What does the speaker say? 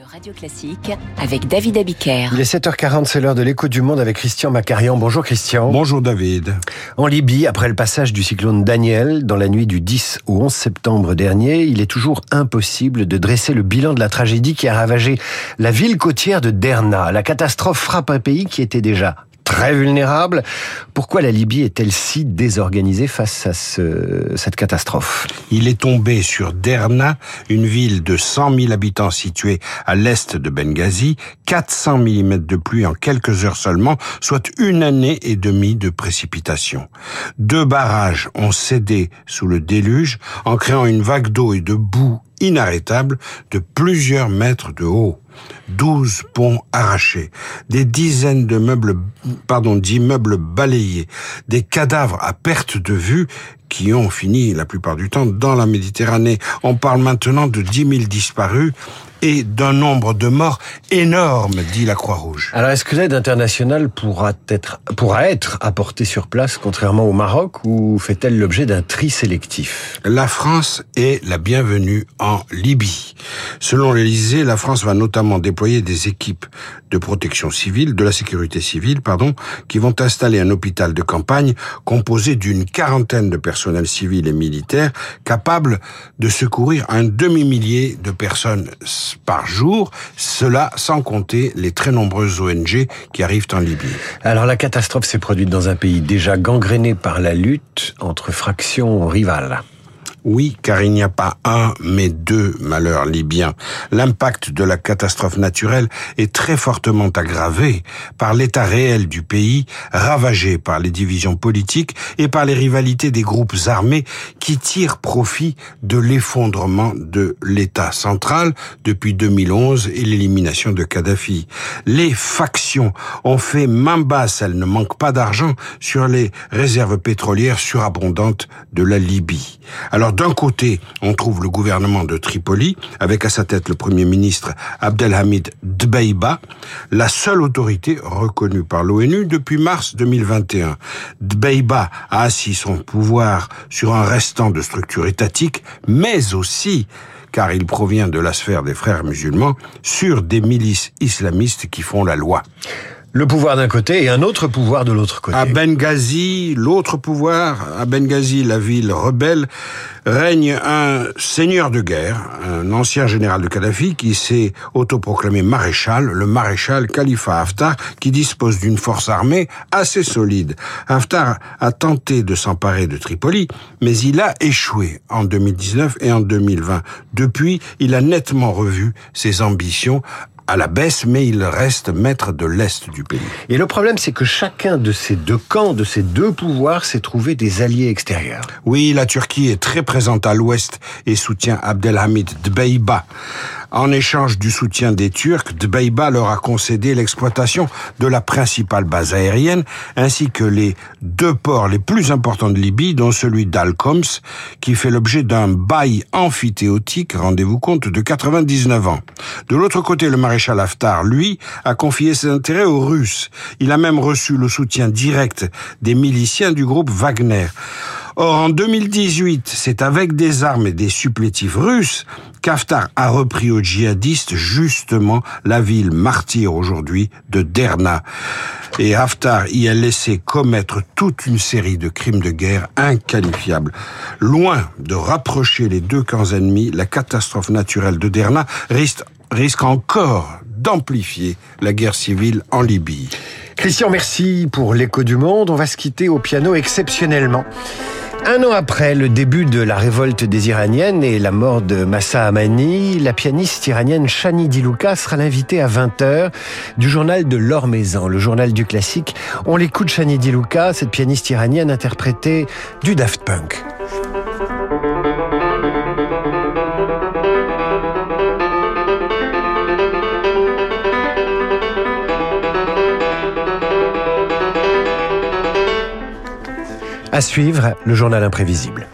de Radio Classique avec David Abiker. Il est 7h40, c'est l'heure de l'écho du monde avec Christian Macarian. Bonjour Christian. Bonjour David. En Libye, après le passage du cyclone Daniel dans la nuit du 10 au 11 septembre dernier, il est toujours impossible de dresser le bilan de la tragédie qui a ravagé la ville côtière de Derna. La catastrophe frappe un pays qui était déjà très vulnérable. Pourquoi la Libye est-elle si désorganisée face à ce, cette catastrophe? Il est tombé sur Derna, une ville de 100 000 habitants située à l'est de Benghazi, 400 mm de pluie en quelques heures seulement, soit une année et demie de précipitation. Deux barrages ont cédé sous le déluge en créant une vague d'eau et de boue inarrêtable de plusieurs mètres de haut. Douze ponts arrachés, des dizaines de meubles, pardon, d'immeubles balayés, des cadavres à perte de vue qui ont fini la plupart du temps dans la Méditerranée. On parle maintenant de dix mille disparus et d'un nombre de morts énorme, dit la Croix-Rouge. Alors, est-ce que l'aide internationale pourra être, pourra être apportée sur place, contrairement au Maroc, ou fait-elle l'objet d'un tri sélectif? La France est la bienvenue en Libye. Selon l'Elysée, la France va notamment déployer des équipes de protection civile, de la sécurité civile, pardon, qui vont installer un hôpital de campagne composé d'une quarantaine de personnels civils et militaires capables de secourir un demi-millier de personnes par jour, cela sans compter les très nombreuses ONG qui arrivent en Libye. Alors la catastrophe s'est produite dans un pays déjà gangréné par la lutte entre fractions rivales. Oui, car il n'y a pas un, mais deux malheurs libyens. L'impact de la catastrophe naturelle est très fortement aggravé par l'état réel du pays, ravagé par les divisions politiques et par les rivalités des groupes armés qui tirent profit de l'effondrement de l'état central depuis 2011 et l'élimination de Kadhafi. Les factions ont fait main basse, elles ne manquent pas d'argent, sur les réserves pétrolières surabondantes de la Libye. Alors d'un côté, on trouve le gouvernement de Tripoli, avec à sa tête le premier ministre Abdelhamid Dbeiba, la seule autorité reconnue par l'ONU depuis mars 2021. Dbeiba a assis son pouvoir sur un restant de structure étatique, mais aussi car il provient de la sphère des frères musulmans, sur des milices islamistes qui font la loi. Le pouvoir d'un côté et un autre pouvoir de l'autre côté. À Benghazi, l'autre pouvoir, à Benghazi, la ville rebelle, règne un seigneur de guerre, un ancien général de Kadhafi qui s'est autoproclamé maréchal, le maréchal Khalifa Haftar, qui dispose d'une force armée assez solide. Haftar a tenté de s'emparer de Tripoli, mais il a échoué en 2019 et en 2020. Depuis, il a nettement revu ses ambitions à la baisse, mais il reste maître de l'Est du pays. Et le problème, c'est que chacun de ces deux camps, de ces deux pouvoirs, s'est trouvé des alliés extérieurs. Oui, la Turquie est très présente à l'Ouest et soutient Abdelhamid Dbeiba. En échange du soutien des Turcs, Dbeiba leur a concédé l'exploitation de la principale base aérienne, ainsi que les deux ports les plus importants de Libye, dont celui d'Al-Khoms, qui fait l'objet d'un bail amphithéotique, rendez-vous compte, de 99 ans. De l'autre côté, le maréchal Haftar, lui, a confié ses intérêts aux Russes. Il a même reçu le soutien direct des miliciens du groupe Wagner. Or, en 2018, c'est avec des armes et des supplétifs russes qu'Haftar a repris aux djihadistes justement la ville martyre aujourd'hui de Derna. Et Haftar y a laissé commettre toute une série de crimes de guerre inqualifiables. Loin de rapprocher les deux camps ennemis, la catastrophe naturelle de Derna risque, encore d'amplifier la guerre civile en Libye. Christian, merci pour l'écho du monde. On va se quitter au piano exceptionnellement. Un an après le début de la révolte des Iraniennes et la mort de Massa Amani, la pianiste iranienne Shani Dilouka sera l'invitée à 20h du journal de L'Or Maison, le journal du classique. On l'écoute Shani Dilouka, cette pianiste iranienne interprétée du Daft Punk. À suivre, le journal imprévisible.